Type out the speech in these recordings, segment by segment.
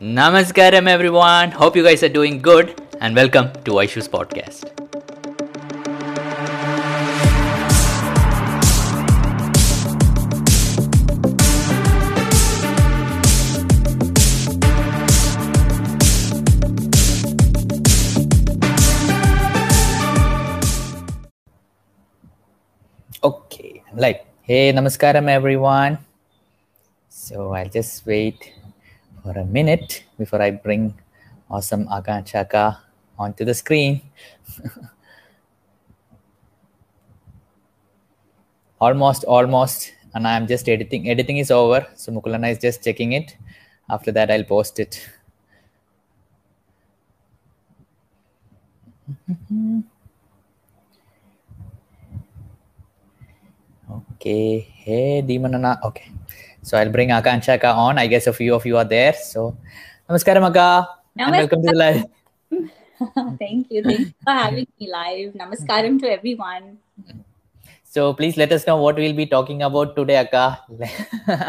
Namaskaram, everyone. Hope you guys are doing good, and welcome to Aishu's podcast. Okay, like, hey, namaskaram, everyone. So I'll just wait for a minute before I bring awesome Akanshaka onto the screen. almost, almost. And I'm just editing. Editing is over. So Mukulana is just checking it. After that, I'll post it. Okay. Hey, Demonana. Okay. So I'll bring Akanshaka on. I guess a few of you are there. So, Namaskaram, Aka. And welcome to the live. Thank you. Thank you for having me live. Namaskaram to everyone. So please let us know what we'll be talking about today, Aka.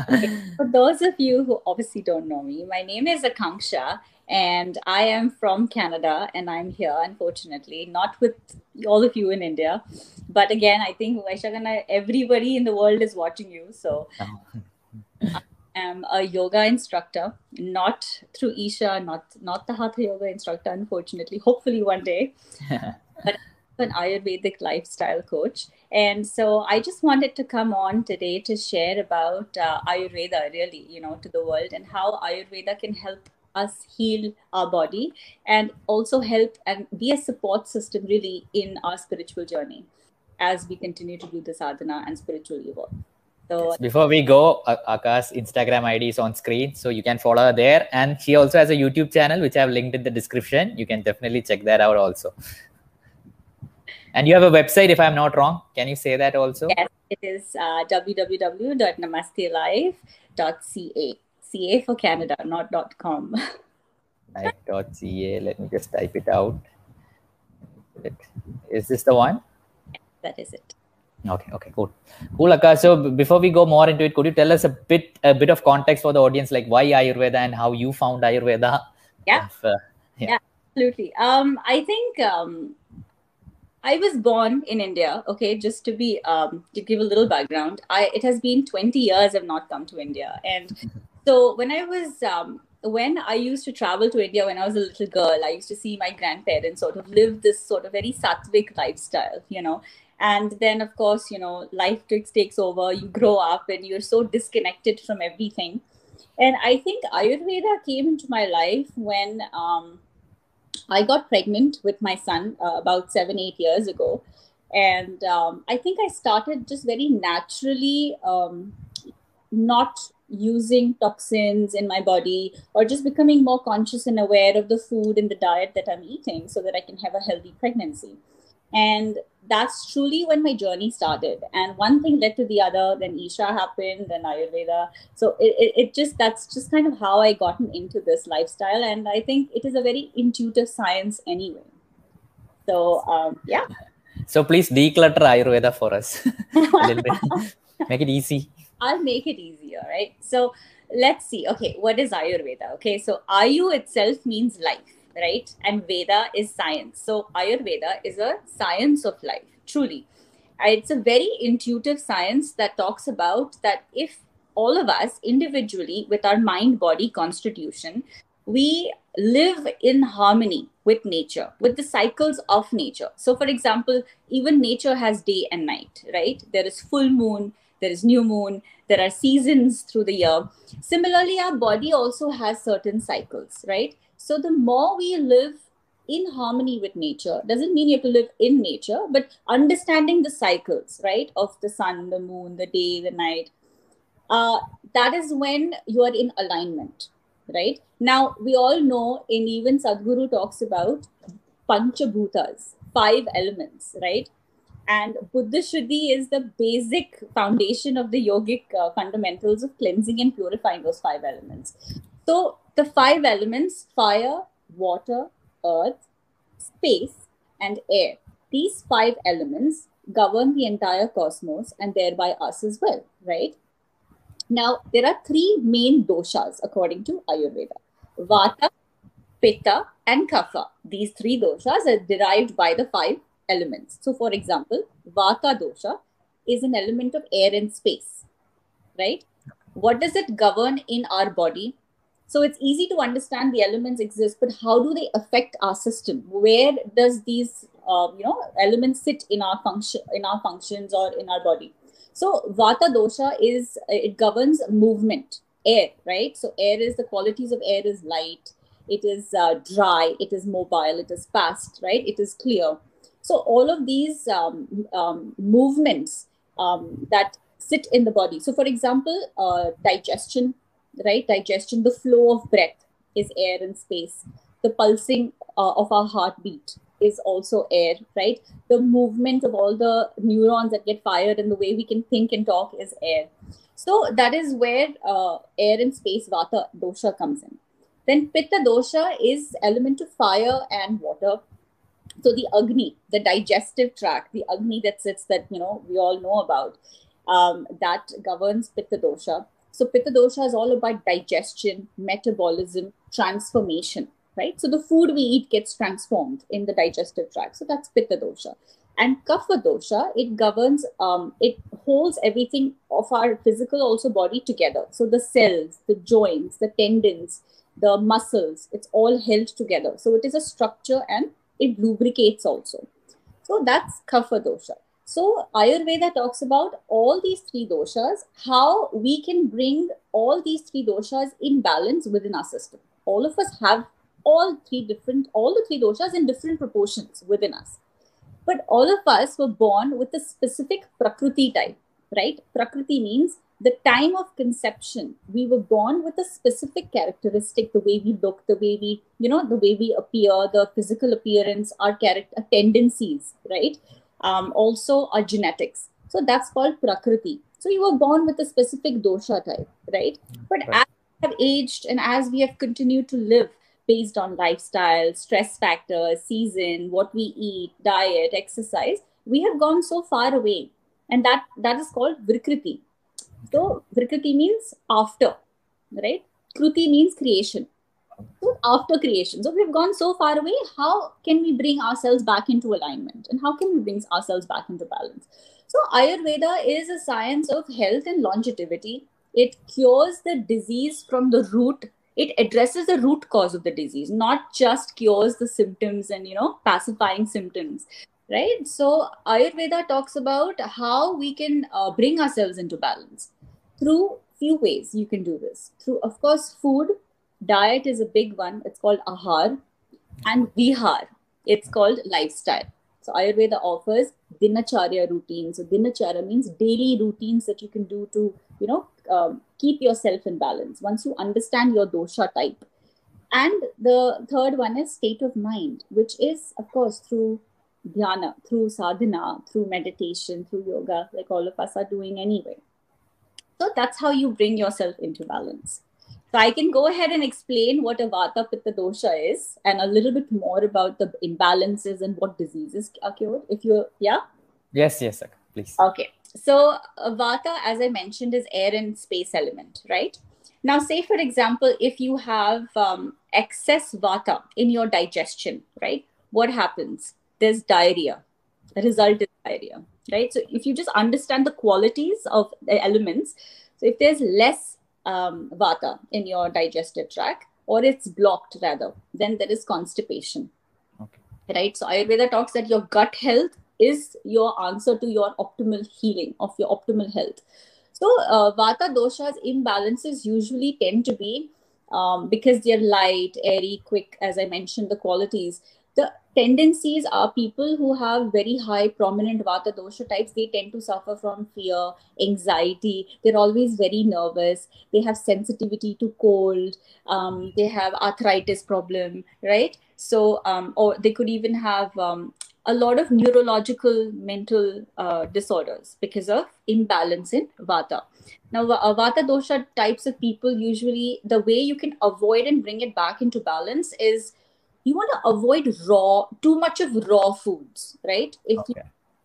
Okay, For those of you who obviously don't know me, my name is Akanksha and I am from Canada and I'm here, unfortunately, not with all of you in India. But again, I think everybody in the world is watching you. So oh. I am a yoga instructor, not through Isha, not not the Hatha yoga instructor, unfortunately. Hopefully one day, but an Ayurvedic lifestyle coach. And so I just wanted to come on today to share about uh, Ayurveda, really, you know, to the world and how Ayurveda can help us heal our body and also help and be a support system, really, in our spiritual journey as we continue to do the sadhana and spiritual evolve. So Before we go, Aka's Instagram ID is on screen, so you can follow her there. And she also has a YouTube channel, which I've linked in the description. You can definitely check that out also. And you have a website, if I'm not wrong. Can you say that also? Yes, it is uh, www.namastelive.ca. CA for Canada, not dot .com. Life.ca. Let me just type it out. Is this the one? that is it. Okay, okay, cool. Cool, Aka. So before we go more into it, could you tell us a bit a bit of context for the audience, like why Ayurveda and how you found Ayurveda? Yeah. If, uh, Absolutely. Um, I think um, I was born in India. Okay, just to be um, to give a little background, I it has been 20 years I've not come to India, and so when I was um, when I used to travel to India when I was a little girl, I used to see my grandparents sort of live this sort of very sattvic lifestyle, you know. And then, of course, you know, life takes over. You grow up and you're so disconnected from everything. And I think Ayurveda came into my life when um, I got pregnant with my son uh, about seven, eight years ago. And um, I think I started just very naturally um, not using toxins in my body or just becoming more conscious and aware of the food and the diet that I'm eating so that I can have a healthy pregnancy. And that's truly when my journey started. And one thing led to the other, then Isha happened, then Ayurveda. So it, it, it just, that's just kind of how I gotten into this lifestyle. And I think it is a very intuitive science anyway. So um, yeah. so please declutter Ayurveda for us a little bit. Make it easy. I'll make it easier, right? So let's see. Okay, what is Ayurveda? Okay, so Ayu itself means life, right? And Veda is science. So Ayurveda is a science of life, truly. It's a very intuitive science that talks about that if all of us individually, with our mind body constitution, we live in harmony with nature, with the cycles of nature. So, for example, even nature has day and night, right? There is full moon, there is new moon, there are seasons through the year. Similarly, our body also has certain cycles, right? So, the more we live in harmony with nature doesn't mean you have to live in nature, but understanding the cycles, right, of the sun, the moon, the day, the night, uh, that is when you are in alignment, right? Now, we all know, and even Sadhguru talks about Panchabhutas, five elements, right? And Bhuta Shuddhi is the basic foundation of the yogic uh, fundamentals of cleansing and purifying those five elements. So, the five elements fire, water, earth, space, and air. These five elements govern the entire cosmos and thereby us as well, right? Now, there are three main doshas according to Ayurveda. Vata, Pitta, and Kapha. These three doshas are derived by the five elements. So, for example, Vata dosha is an element of air and space, right? What does it govern in our body? So it's easy to understand the elements exist, but how do they affect our system? Where does these uh, you know elements sit in our function in our functions or in our body? So Vata dosha is it governs movement, air, right? So air is the qualities of air is light, it is uh, dry, it is mobile, it is fast, right? It is clear. So all of these um, um, movements um, that sit in the body. So, for example, uh, digestion, right? Digestion, the flow of breath is air and space. The pulsing uh, of our heartbeat is also air, right? The movement of all the neurons that get fired and the way we can think and talk is air. So that is where uh, air and space vata dosha comes in. Then pitta dosha is element of fire and water so the agni the digestive tract the agni that sits that you know we all know about um, that governs pitta dosha so pitta dosha is all about digestion metabolism transformation right? So the food we eat gets transformed in the digestive tract. So that's pitta dosha and kapha dosha it governs um, it holds everything of our physical also body together. So the cells the joints the tendons the muscles it's all held together. So it is a structure and it lubricates also. So that's kapha dosha. So Ayurveda talks about all these three doshas, how we can bring all these three doshas in balance within our system. All of us have all three different, all the three doshas in different proportions within us. But all of us were born with a specific prakriti type, right? Prakriti means the time of conception we were born with a specific characteristic the way we look the way we you know the way we appear the physical appearance our character tendencies right um, also our genetics so that's called prakriti so you were born with a specific dosha type right but right. as we have aged and as we have continued to live based on lifestyle stress factors season what we eat diet exercise we have gone so far away and that that is called vikriti so Vikriti means after, right? Kruti means creation. After creation. So we've gone so far away. How can we bring ourselves back into alignment? And how can we bring ourselves back into balance? So Ayurveda is a science of health and longevity. It cures the disease from the root. It addresses the root cause of the disease, not just cures the symptoms and you know pacifying symptoms right so ayurveda talks about how we can uh, bring ourselves into balance through few ways you can do this through of course food diet is a big one. It's called ahar and vihar. It's called lifestyle. So ayurveda offers dinacharya routines so dinacharya means daily routines that you can do to you know um, keep yourself in balance. Once you understand your dosha type. And the third one is state of mind which is of course through dhyana, through sadhana, through meditation, through yoga, like all of us are doing anyway. So that's how you bring yourself into balance. So I can go ahead and explain what a Vata Pitta dosha is and a little bit more about the imbalances and what diseases are cured. If you, yeah? Yes, yes, sir. please. Okay. So Vata, as I mentioned, is air and space element, right? Now, say for example, if you have um, excess Vata in your digestion, right? What happens? there's diarrhea. The result is diarrhea, right? So if you just understand the qualities of the elements, so if there's less um, vata in your digestive tract, or it's blocked rather, then there is constipation. Okay. Right. So Ayurveda talks that your gut health is your answer to your optimal healing of your optimal health. So uh, vata doshas imbalances usually tend to be um, because they're light, airy, quick, as I mentioned, the qualities the tendencies are people who have very high prominent vata dosha types. They tend to suffer from fear anxiety. They're always very nervous. They have sensitivity to cold. Um, they have arthritis problem right? So um, or they could even have um, a lot of neurological mental uh, disorders because of imbalance in vata. Now vata dosha types of people usually the way you can avoid and bring it back into balance is you want to avoid raw too much of raw foods right if okay. you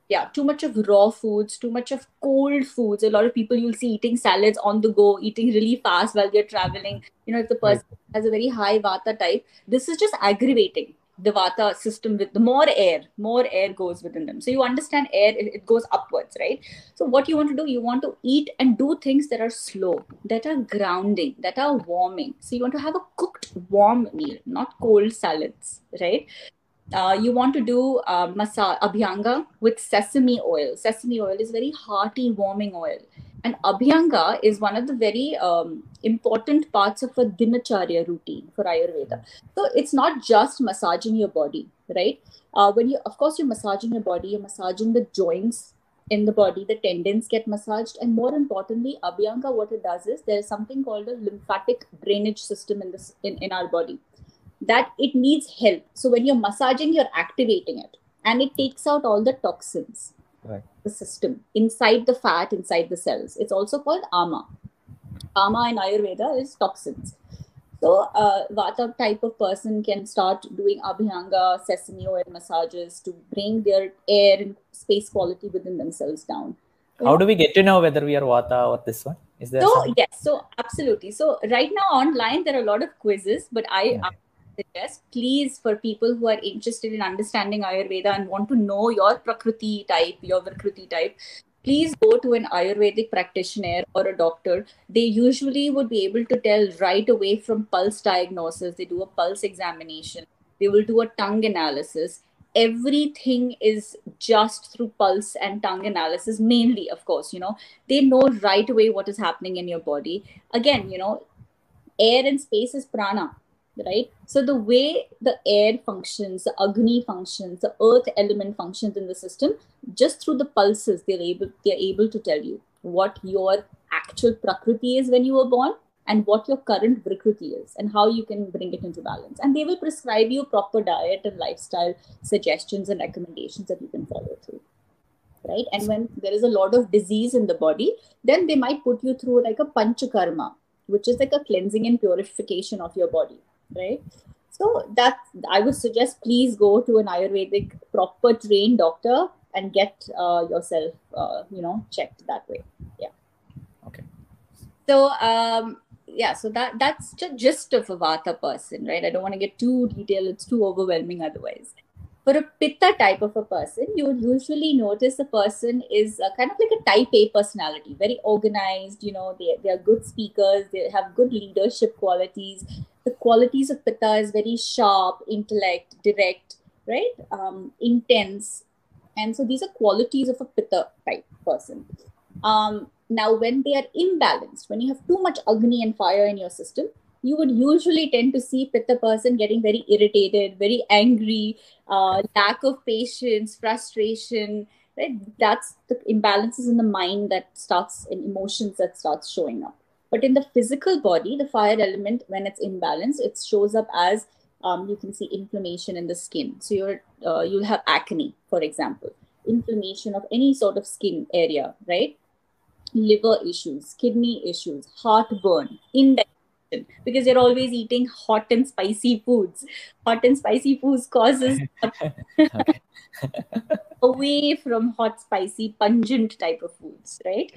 yeah, too much of raw foods, too much of cold foods. A lot of people you'll see eating salads on the go, eating really fast while they're traveling. You know, if the person has a very high vata type, this is just aggravating the vata system with the more air more air goes within them. So you understand air it goes upwards right? So what you want to do you want to eat and do things that are slow that are grounding that are warming. So you want to have a cooked warm meal not cold salads right? Uh, you want to do uh, abhyanga with sesame oil. Sesame oil is very hearty warming oil and Abhyanga is one of the very um, important parts of a dinacharya routine for Ayurveda. So it's not just massaging your body, right? Uh, when you, of course, you're massaging your body, you're massaging the joints in the body, the tendons get massaged, and more importantly, Abhyanga, what it does is there is something called a lymphatic drainage system in this in, in our body that it needs help. So when you're massaging, you're activating it, and it takes out all the toxins right. the system inside the fat, inside the cells. It's also called ama. Ama in Ayurveda is toxins. So, a uh, Vata type of person can start doing Abhyanga, sesame oil massages to bring their air and space quality within themselves down. How do we get to know whether we are Vata or this one? Is there so yes, so absolutely. So right now online there are a lot of quizzes, but I okay suggest please for people who are interested in understanding ayurveda and want to know your prakriti type your prakriti type please go to an ayurvedic practitioner or a doctor. They usually would be able to tell right away from pulse diagnosis. They do a pulse examination. They will do a tongue analysis. Everything is just through pulse and tongue analysis mainly of course you know. They know right away what is happening in your body. Again you know air and space is prana right? So the way the air functions, the agni functions, the earth element functions in the system, just through the pulses, they're able they're able to tell you what your actual prakriti is when you were born and what your current prakriti is and how you can bring it into balance. And they will prescribe you proper diet and lifestyle suggestions and recommendations that you can follow through. Right. And when there is a lot of disease in the body, then they might put you through like a panchakarma, which is like a cleansing and purification of your body right? So that I would suggest please go to an Ayurvedic proper trained doctor and get uh, yourself, uh, you know, checked that way. Yeah. Okay. So um, yeah, so that that's just gist of a Vata person, right? I don't want to get too detailed; it's too overwhelming otherwise. For a Pitta type of a person, you would usually notice a person is kind of like a type A personality, very organized. You know, they they are good speakers, they have good leadership qualities. The qualities of pitta is very sharp intellect direct right? Um, intense. And so these are qualities of a pitta type person. Um, now when they are imbalanced when you have too much agni and fire in your system you would usually tend to see pitta person getting very irritated very angry uh, lack of patience frustration right that's the imbalances in the mind that starts in emotions that starts showing up but in the physical body, the fire element, when it's imbalanced, it shows up as um, you can see inflammation in the skin. So you're uh, you'll have acne, for example, inflammation of any sort of skin area, right? Liver issues, kidney issues, heartburn, indigestion, because you're always eating hot and spicy foods. Hot and spicy foods causes away from hot, spicy, pungent type of foods, right?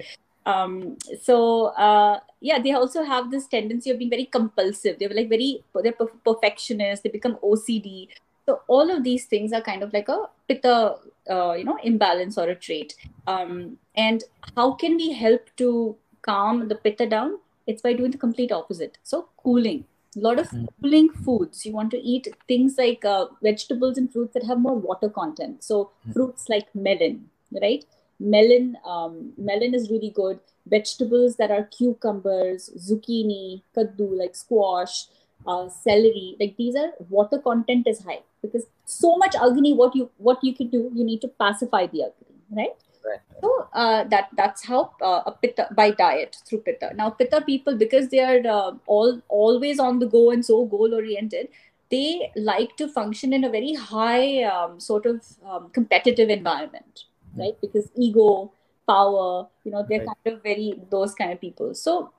um, so uh, yeah they also have this tendency of being very compulsive. They're like very they're perfectionists they become ocd so all of these things are kind of like a pitta uh, you know imbalance or a trait. Um, and how can we help to calm the pitta down it's by doing the complete opposite. So cooling. A lot of mm. cooling foods. You want to eat things like uh, vegetables and fruits that have more water content. So mm. fruits like melon right? Melon um, melon is really good. Vegetables that are cucumbers zucchini kaddu like squash uh, celery like these are water content is high because so much agni what you what you can do you need to pacify the agni right Right. So uh, that that's how uh, a pitta by diet through pitta. Now pitta people because they are uh, all always on the go and so goal oriented, they like to function in a very high um, sort of um, competitive environment right? Because ego, power, you know, they're right. kind of very those kind of people. So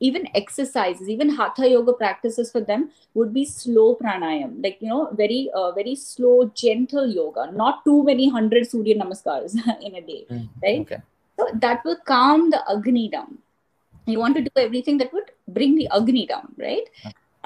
even exercises even hatha yoga practices for them would be slow pranayam like you know very uh, very slow gentle yoga not too many hundred surya namaskars in a day Mm, right? Okay. so that will calm the agni down. You want to do everything that would bring the agni down right?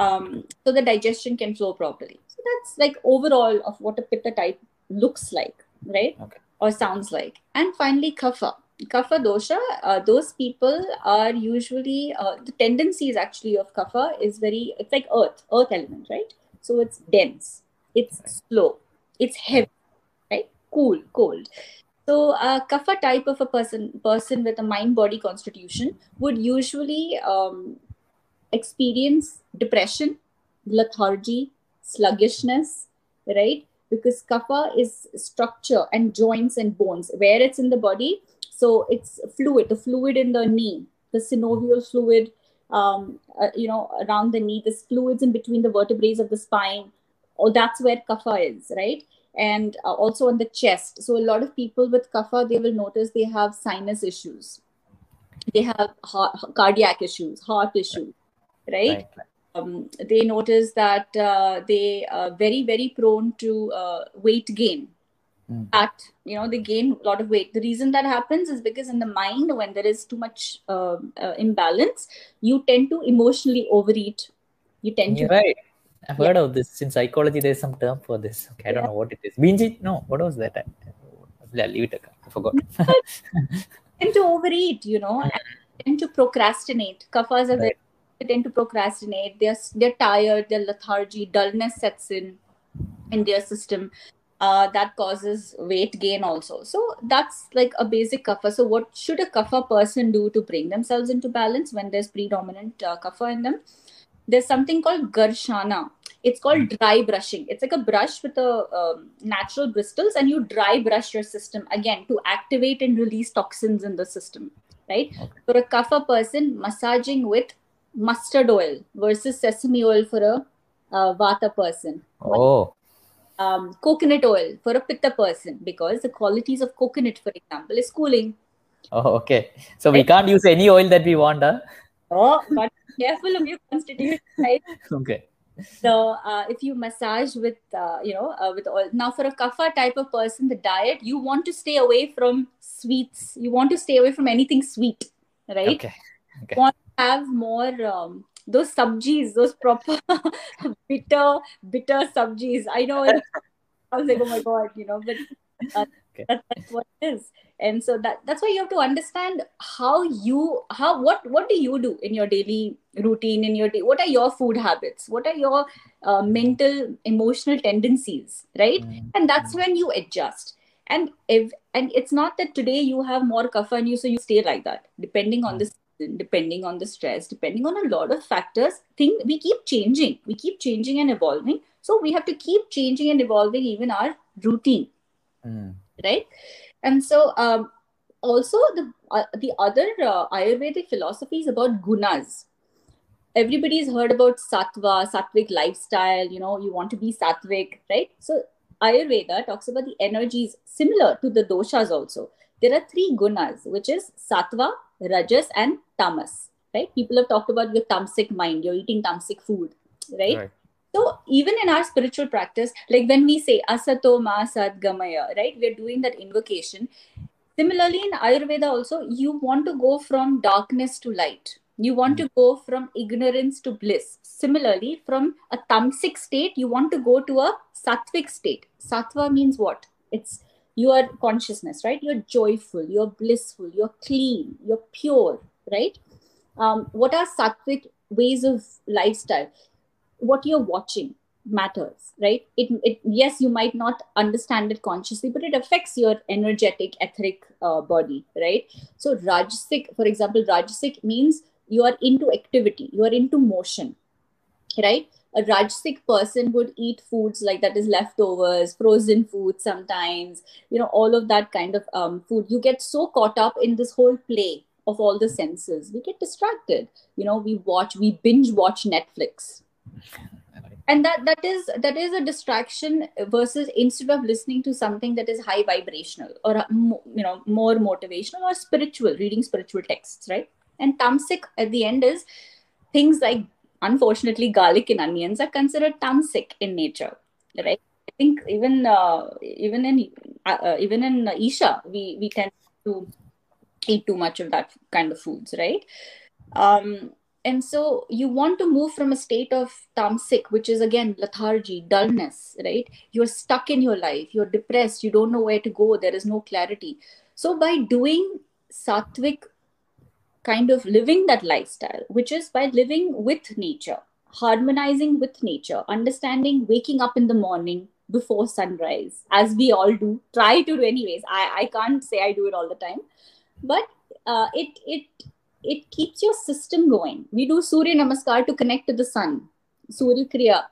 Um, so the digestion can flow properly. So that's like overall of what a pitta type looks like right? Okay. or sounds like. And finally kapha kapha dosha uh, those people are usually uh, the tendencies actually of kapha is very it's like earth earth element right? So it's dense it's slow it's heavy right? Cool cold. So a kapha type of a person person with a mind body constitution would usually um, experience depression lethargy sluggishness right? Because kapha is structure and joints and bones. Where it's in the body so it's fluid the fluid in the knee the synovial fluid um, uh, you know around the knee this fluids in between the vertebrae of the spine. Oh that's where kapha is right? And uh, also on the chest. So a lot of people with kapha they will notice they have sinus issues. They have heart, cardiac issues heart issues right, Right. right. Um, they notice that uh, they are very very prone to uh, weight gain Mm. at you know they gain a lot of weight the reason that happens is because in the mind when there is too much um uh, imbalance you tend to emotionally overeat you tend You're to right. I've heard of this. In psychology, there's some term for this. Okay, I don't know what it is. Binge? No, what was that? Yeah, leave it. I forgot. tend to overeat, you know, and tend to procrastinate. kaphas are very, Right. they tend to procrastinate. They're they're tired. Their lethargy, dullness sets in in their system. Uh, that causes weight gain also. So that's like a basic kapha. So what should a kapha person do to bring themselves into balance when there's predominant uh, kapha in them? There's something called garshana. It's called dry brushing. It's like a brush with a um, natural bristles, and you dry brush your system again to activate and release toxins in the system. Right. Okay. For a kapha person, massaging with mustard oil versus sesame oil for a uh, vata person. oh, Um, coconut oil for a pitta person because the qualities of coconut, for example, is cooling. oh, okay. So we can't use any oil that we want, huh? Oh, but careful of your constitution, right? Okay. So uh, if you massage with, uh, you know, uh, with oil. Now for a kapha type of person, the diet you want to stay away from sweets. You want to stay away from anything sweet, right? Okay. Okay. Want to have more um, those subjis, those proper bitter, bitter subjis. I know. It, I was like, oh my god, you know, but uh, Okay. that, that's what it is. And so that that's why you have to understand how you how what what do you do in your daily routine in your day. What are your food habits? What are your uh, mental emotional tendencies, right? Mm, and that's when you adjust and if and it's not that today you have more kapha in you so you stay like that depending on the season depending on the stress depending on a lot of factors thing we keep changing. We keep changing and evolving. So we have to keep changing and evolving even our routine. Mm. right? And so um, also the uh, the other uh, ayurvedic philosophy is about gunas. Everybody's heard about sattva sattvic lifestyle you know you want to be sattvic right? So ayurveda talks about the energies similar to the doshas also. There are three gunas which is sattva rajas and tamas right people have talked about your tamasic mind you're eating tamasic food right Right. so even in our spiritual practice, like when we say asato ma sadgamaya, right? We're doing that invocation. Similarly, in Ayurveda also, you want to go from darkness to light. You want to go from ignorance to bliss. Similarly, from a tamasic state, you want to go to a sattvic state. Sattva means what? It's your consciousness, right? You're joyful, you're blissful, you're clean, you're pure, right? Um, what are sattvic ways of lifestyle? what you're watching matters right it, it yes you might not understand it consciously but it affects your energetic etheric uh, body right so rajasic for example rajasic means you are into activity you are into motion right a rajasic person would eat foods like that is leftovers frozen food sometimes you know all of that kind of um, food. You get so caught up in this whole play of all the senses. We get distracted. You know we watch we binge watch netflix. And that that is that is a distraction versus instead of listening to something that is high vibrational or uh, you know more motivational or spiritual reading spiritual texts right? And tamasic at the end is things like, unfortunately, garlic and onions are considered tamasic in nature, right? I think even uh, even in uh, uh, even in Isha, we we tend to eat too much of that kind of foods, right? Um, and so you want to move from a state of tamasic, which is again lethargy, dullness, right? You're stuck in your life, you're depressed, you don't know where to go, there is no clarity. So by doing sattvic kind of living that lifestyle, which is by living with nature, harmonizing with nature, understanding waking up in the morning before sunrise, as we all do, try to do anyways. I, I can't say I do it all the time, but uh, it it it keeps your system going. We do Surya Namaskar to connect to the sun, Surya Kriya,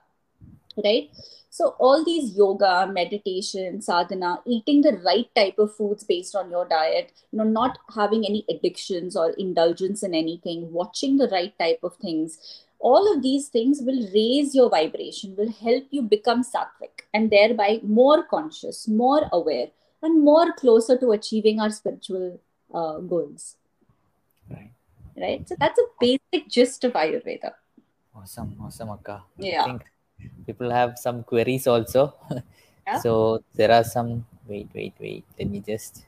right? So all these yoga, meditation, sadhana, eating the right type of foods based on your diet, you know, not having any addictions or indulgence in anything, watching the right type of things, all of these things will raise your vibration, will help you become sattvic and thereby more conscious, more aware, and more closer to achieving our spiritual uh, goals. Right. Right. So that's a basic gist of Ayurveda. Awesome, awesome, Akka. Yeah. People have some queries also. Yeah. so there are some. Wait, wait, wait. Let me just.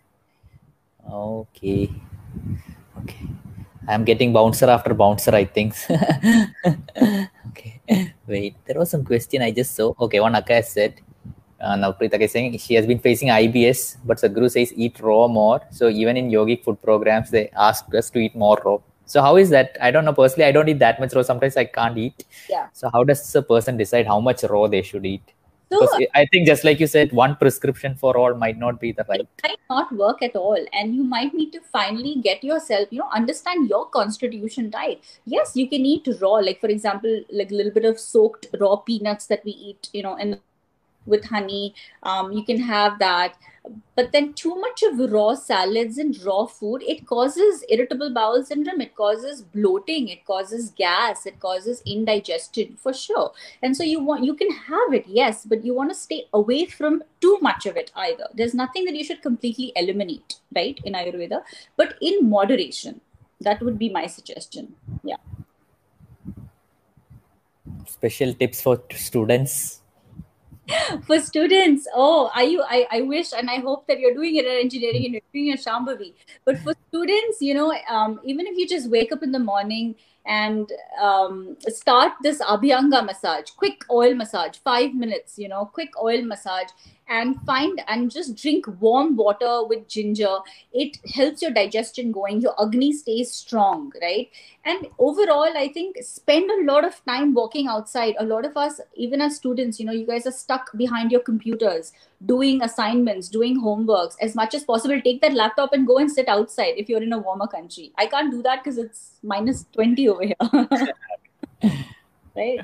Okay. Okay. I'm getting bouncer after bouncer, I think. okay. Wait, there was some question I just saw. Okay, one Akka has said. Uh, now Preetaka is saying she has been facing IBS, but Sadhguru says eat raw more. So even in yogic food programs, they ask us to eat more raw. So how is that? I don't know. Personally, I don't eat that much raw. Sometimes I can't eat. Yeah. So how does a person decide how much raw they should eat? So Because I think just like you said, one prescription for all might not be the right. it might not work at all and you might need to finally get yourself you know understand your constitution right yes you can eat raw like for example like a little bit of soaked raw peanuts that we eat you know and with honey. Um, you can have that. But then too much of raw salads and raw food it causes irritable bowel syndrome. It causes bloating. It causes gas. It causes indigestion for sure. And so you want you can have it yes but you want to stay away from too much of it either. There's nothing that you should completely eliminate right in ayurveda. But in moderation that would be my suggestion. Yeah. Special tips for students. for students. Oh are you I, I wish and i hope that you're doing it at engineering and you're doing it at shambhavi. But for students you know um, even if you just wake up in the morning and um, start this abhyanga massage quick oil massage five minutes you know quick oil massage and find and just drink warm water with ginger. It helps your digestion going. Your agni stays strong right? And overall i think spend a lot of time walking outside. A lot of us even as students you know you guys are stuck behind your computers doing assignments doing homeworks. As much as possible take that laptop and go and sit outside if you're in a warmer country. I can't do that because it's minus 20 over here. Right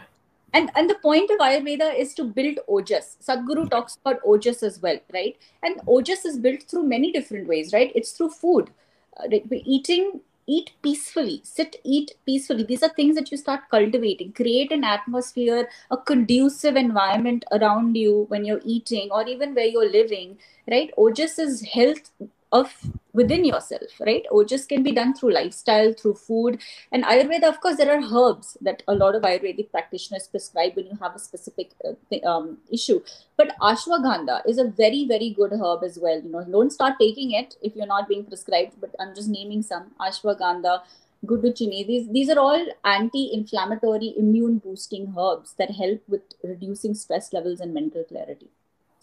and and the point of ayurveda is to build ojas. Sadhguru talks about ojas as well right? And ojas is built through many different ways right? It's through food. Uh, right? We're eating eat peacefully. Sit eat peacefully. These are things that you start cultivating. Create an atmosphere a conducive environment around you when you're eating or even where you're living right? Ojas is health of within yourself right? Ojas can be done through lifestyle through food. And ayurveda of course there are herbs that a lot of ayurvedic practitioners prescribe when you have a specific uh, um, issue. But ashwagandha is a very very good herb as well. You know don't start taking it if you're not being prescribed but i'm just naming some. Ashwagandha guduchini these these are all anti-inflammatory immune boosting herbs that help with reducing stress levels and mental clarity.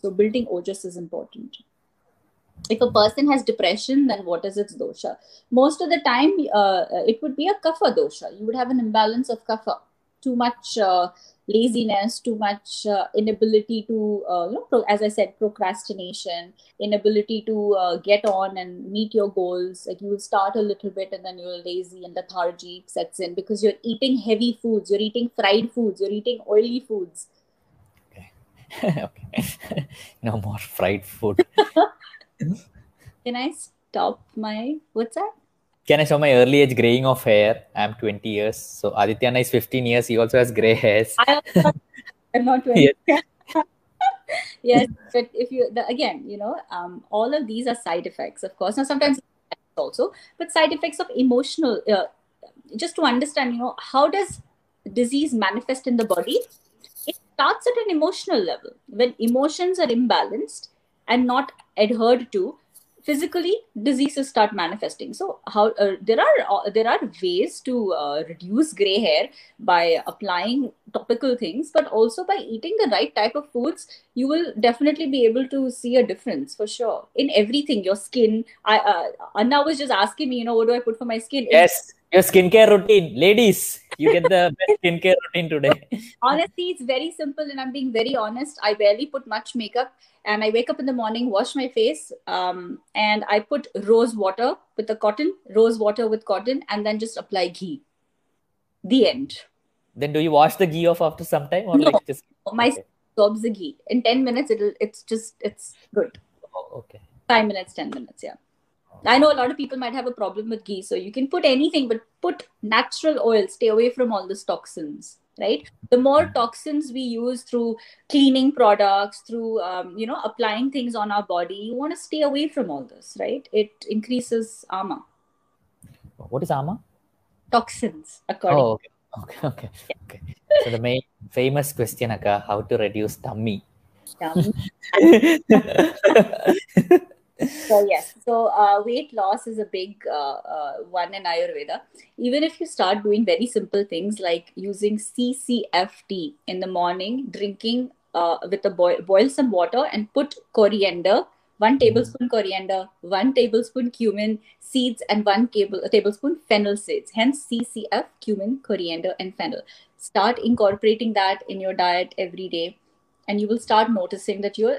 So building ojas is important if a person has depression then what is its dosha? Most of the time uh, it would be a kapha dosha. You would have an imbalance of kapha too much uh, laziness too much uh, inability to uh, you know pro- as i said procrastination inability to uh, get on and meet your goals. Like you will start a little bit and then you're lazy and lethargy sets in because you're eating heavy foods you're eating fried foods you're eating oily foods. Okay. no more fried food. can i stop my what's that Can I show my early age graying of hair? I'm 20 years. So Adityana is 15 years. He also has gray hairs. I I'm not 20. yes, but if you the, again, you know, um, all of these are side effects, of course. Now, sometimes also, but side effects of emotional, uh, just to understand, you know, how does disease manifest in the body? It starts at an emotional level. When emotions are imbalanced and not adhered to, physically diseases start manifesting. So how uh, there are uh, there are ways to uh, reduce gray hair by applying topical things but also by eating the right type of foods you will definitely be able to see a difference for sure in everything. Your skin i uh, anna was just asking me you know what do i put for my skin? Yes your skincare routine ladies you get the best skincare routine today. Honestly it's very simple and i'm being very honest. I barely put much makeup and i wake up in the morning wash my face um, and i put rose water with the cotton rose water with cotton and then just apply ghee. The end. Then do you wash the ghee off after some time or no, like just my okay. absorbs the ghee. In 10 minutes it'll it's just it's good. Oh, okay. 5 minutes 10 minutes yeah I know a lot of people might have a problem with ghee, so you can put anything, but put natural oil. Stay away from all these toxins, right? The more toxins we use through cleaning products, through um, you know applying things on our body, you want to stay away from all this, right? It increases ama. What is ama? Toxins, according. Oh, okay, okay, okay. Yeah. okay. So the main famous question, Akka, how to reduce tummy? Tummy. so yes. So uh, weight loss is a big uh, uh, one in ayurveda. Even if you start doing very simple things like using ccft in the morning drinking uh, with a boil boil some water and put coriander one tablespoon coriander one tablespoon cumin seeds and one table, tablespoon fennel seeds. Hence ccf cumin coriander and fennel. Start incorporating that in your diet every day and you will start noticing that your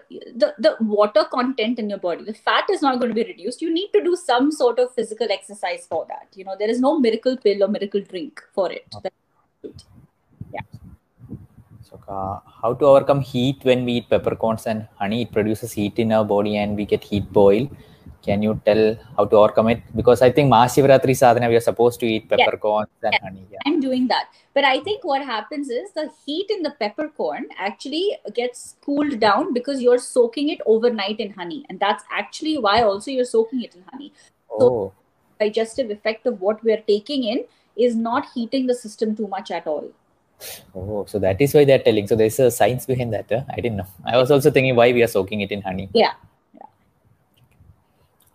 the, the water content in your body the fat is not going to be reduced. You need to do some sort of physical exercise for that. You know there is no miracle pill or miracle drink for it. Yeah. So uh, how to overcome heat when we eat peppercorns and honey? It produces heat in our body and we get heat boil can you tell how to overcome it because i think mahashivratri sadhana we are supposed to eat peppercorns and honey yeah. i'm doing that but i think what happens is the heat in the peppercorn actually gets cooled down because you're soaking it overnight in honey and that's actually why also you're soaking it in honey so oh. digestive effect of what we're taking in is not heating the system too much at all Oh, so that is why they're telling. So there's a science behind that. Huh? I didn't know. I was also thinking why we are soaking it in honey. Yeah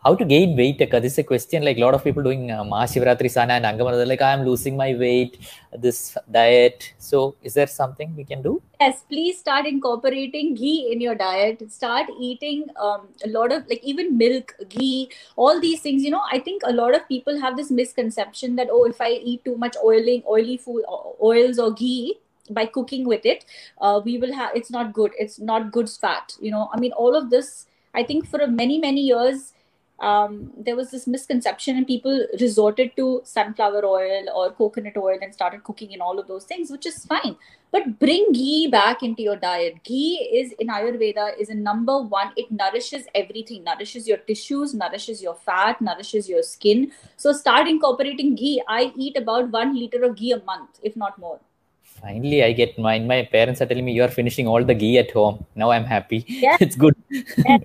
how to gain weight? This is a question like a lot of people doing uh, Mahashivratri Sadhana and Angamardana, they're like I'm losing my weight this diet. So is there something we can do? Yes please start incorporating ghee in your diet. Start eating um, a lot of like even milk ghee all these things. You know I think a lot of people have this misconception that oh if I eat too much oiling oily food oils or ghee by cooking with it uh, we will have it's not good. It's not good fat you know? I mean all of this I think for many many years um, there was this misconception and people resorted to sunflower oil or coconut oil and started cooking in all of those things which is fine. But bring ghee back into your diet. Ghee is in ayurveda is a number one. It nourishes everything nourishes your tissues nourishes your fat nourishes your skin. So start incorporating ghee. I eat about one liter of ghee a month if not more. Finally i get mine my parents are telling me you're finishing all the ghee at home. Now i'm happy. Yeah. it's good. Yeah,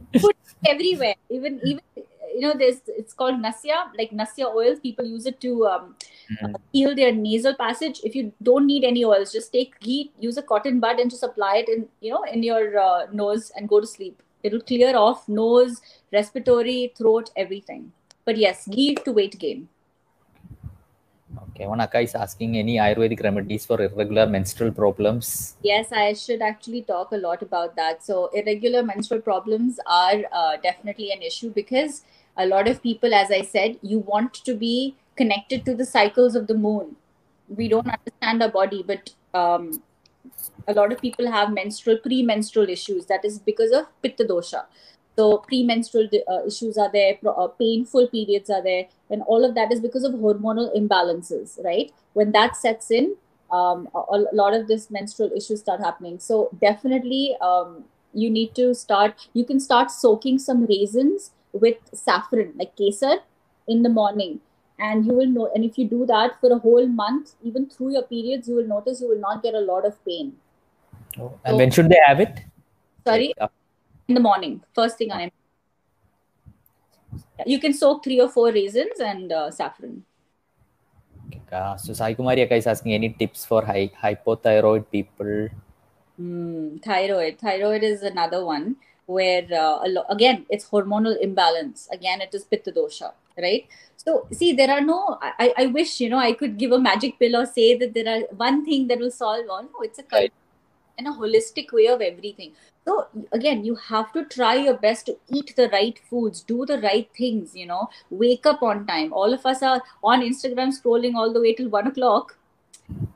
everywhere. Even even you know there's it's called nasya like nasya oils people use it to um, mm. heal their nasal passage if you don't need any oils just take ghee use a cotton bud and just apply it in you know in your uh, nose and go to sleep it'll clear off nose respiratory throat everything but yes ghee to weight gain Okay, Wanaka is asking any Ayurvedic remedies for irregular menstrual problems. Yes, I should actually talk a lot about that. So, irregular menstrual problems are uh, definitely an issue because a lot of people as i said you want to be connected to the cycles of the moon. We don't understand our body but um, a lot of people have menstrual premenstrual issues. That is because of pitta dosha. So premenstrual uh, issues are there uh, painful periods are there and all of that is because of hormonal imbalances right? When that sets in um, a, a, lot of this menstrual issues start happening. So definitely um, you need to start you can start soaking some raisins with saffron, like kesar, in the morning. And you will know, and if you do that for a whole month, even through your periods, you will notice you will not get a lot of pain. Oh, and so, when should they have it? Sorry, like, uh, in the morning, first thing I. You can soak three or four raisins and uh, saffron. Uh, so Sai Kumari is asking any tips for hy- hypothyroid people? Mm, thyroid. Thyroid is another one where uh, again it's hormonal imbalance. Again, it is pitta dosha, right? So see, there are no. I, I wish you know I could give a magic pill or say that there are one thing that will solve all. No, it's a Right. and a holistic way of everything. So again, you have to try your best to eat the right foods, do the right things. You know, wake up on time. All of us are on Instagram scrolling all the way till one o'clock,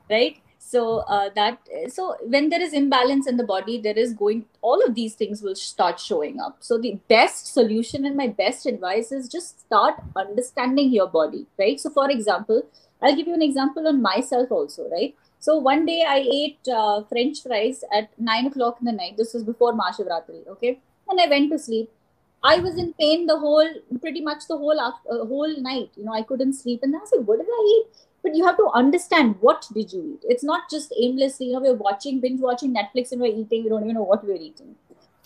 right? So uh, that so when there is imbalance in the body, there is going all of these things will start showing up. So the best solution and my best advice is just start understanding your body, right? So for example, I'll give you an example on myself also, right? So one day I ate uh, French fries at nine o'clock in the night. This was before Mahashivratri, okay? And I went to sleep. I was in pain the whole, pretty much the whole after, uh, whole night. You know, I couldn't sleep, and I said, "What did I eat?" But you have to understand what did you eat. It's not just aimlessly. You know, we're watching, binge watching Netflix, and we're eating. We don't even know what we're eating.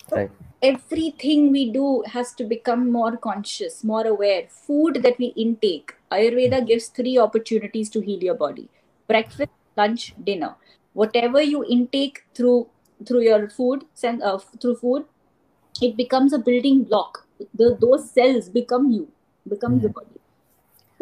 So Right. everything we do has to become more conscious, more aware. Food that we intake. Ayurveda gives three opportunities to heal your body: breakfast, lunch, dinner. Whatever you intake through through your food, uh, through food, it becomes a building block. The, those cells become you, become the Mhm. body.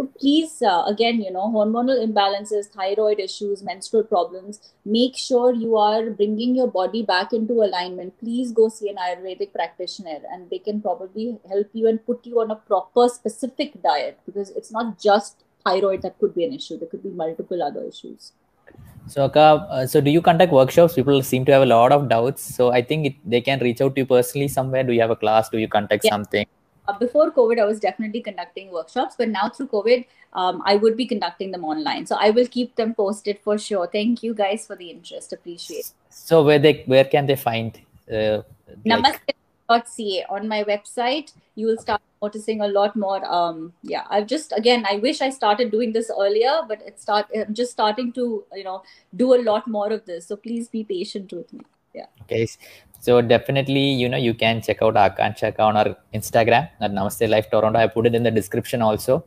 So please, uh, again, you know, hormonal imbalances, thyroid issues, menstrual problems, make sure you are bringing your body back into alignment. Please go see an Ayurvedic practitioner and they can probably help you and put you on a proper specific diet because it's not just thyroid that could be an issue. There could be multiple other issues. So, uh, so do you conduct workshops? People seem to have a lot of doubts. So, I think it, they can reach out to you personally somewhere. Do you have a class? Do you conduct Yeah. something? Uh, before COVID, I was definitely conducting workshops, but now through COVID, um, I would be conducting them online. So I will keep them posted for sure. Thank you guys for the interest. Appreciate it. So, where they where can they find? Uh, like, Namaste.ca on my website. You will start noticing a lot more. Um, yeah, I've just again, I wish I started doing this earlier, but it start. I'm just starting to you know do a lot more of this. So please be patient with me. Yeah. okay. So definitely, you know, you can check out Akansha on our Instagram at Namaste Life Toronto. I put it in the description also.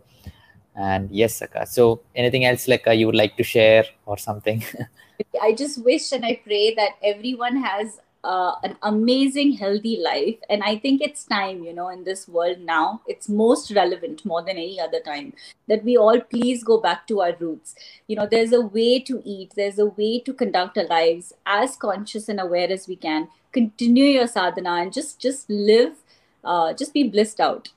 And yes, Akka. So anything else like uh, you would like to share or something? I just wish and I pray that everyone has uh, an amazing, healthy life. And I think it's time, you know, in this world now, it's most relevant more than any other time that we all please go back to our roots. You know, there's a way to eat, there's a way to conduct our lives as conscious and aware as we can. Continue your sadhana and just just live, uh, just be blissed out.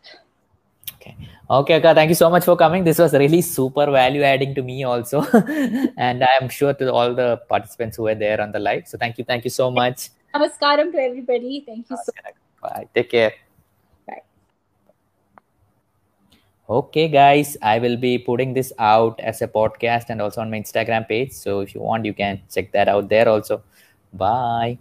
Okay, Akka, thank you so much for coming. This was really super value adding to me also. and I'm sure to all the participants who were there on the live. So thank you. Thank you so much. Namaskaram to everybody. Thank you so much. Bye. Take care. Bye. Okay, guys, I will be putting this out as a podcast and also on my Instagram page. So if you want, you can check that out there also. Bye.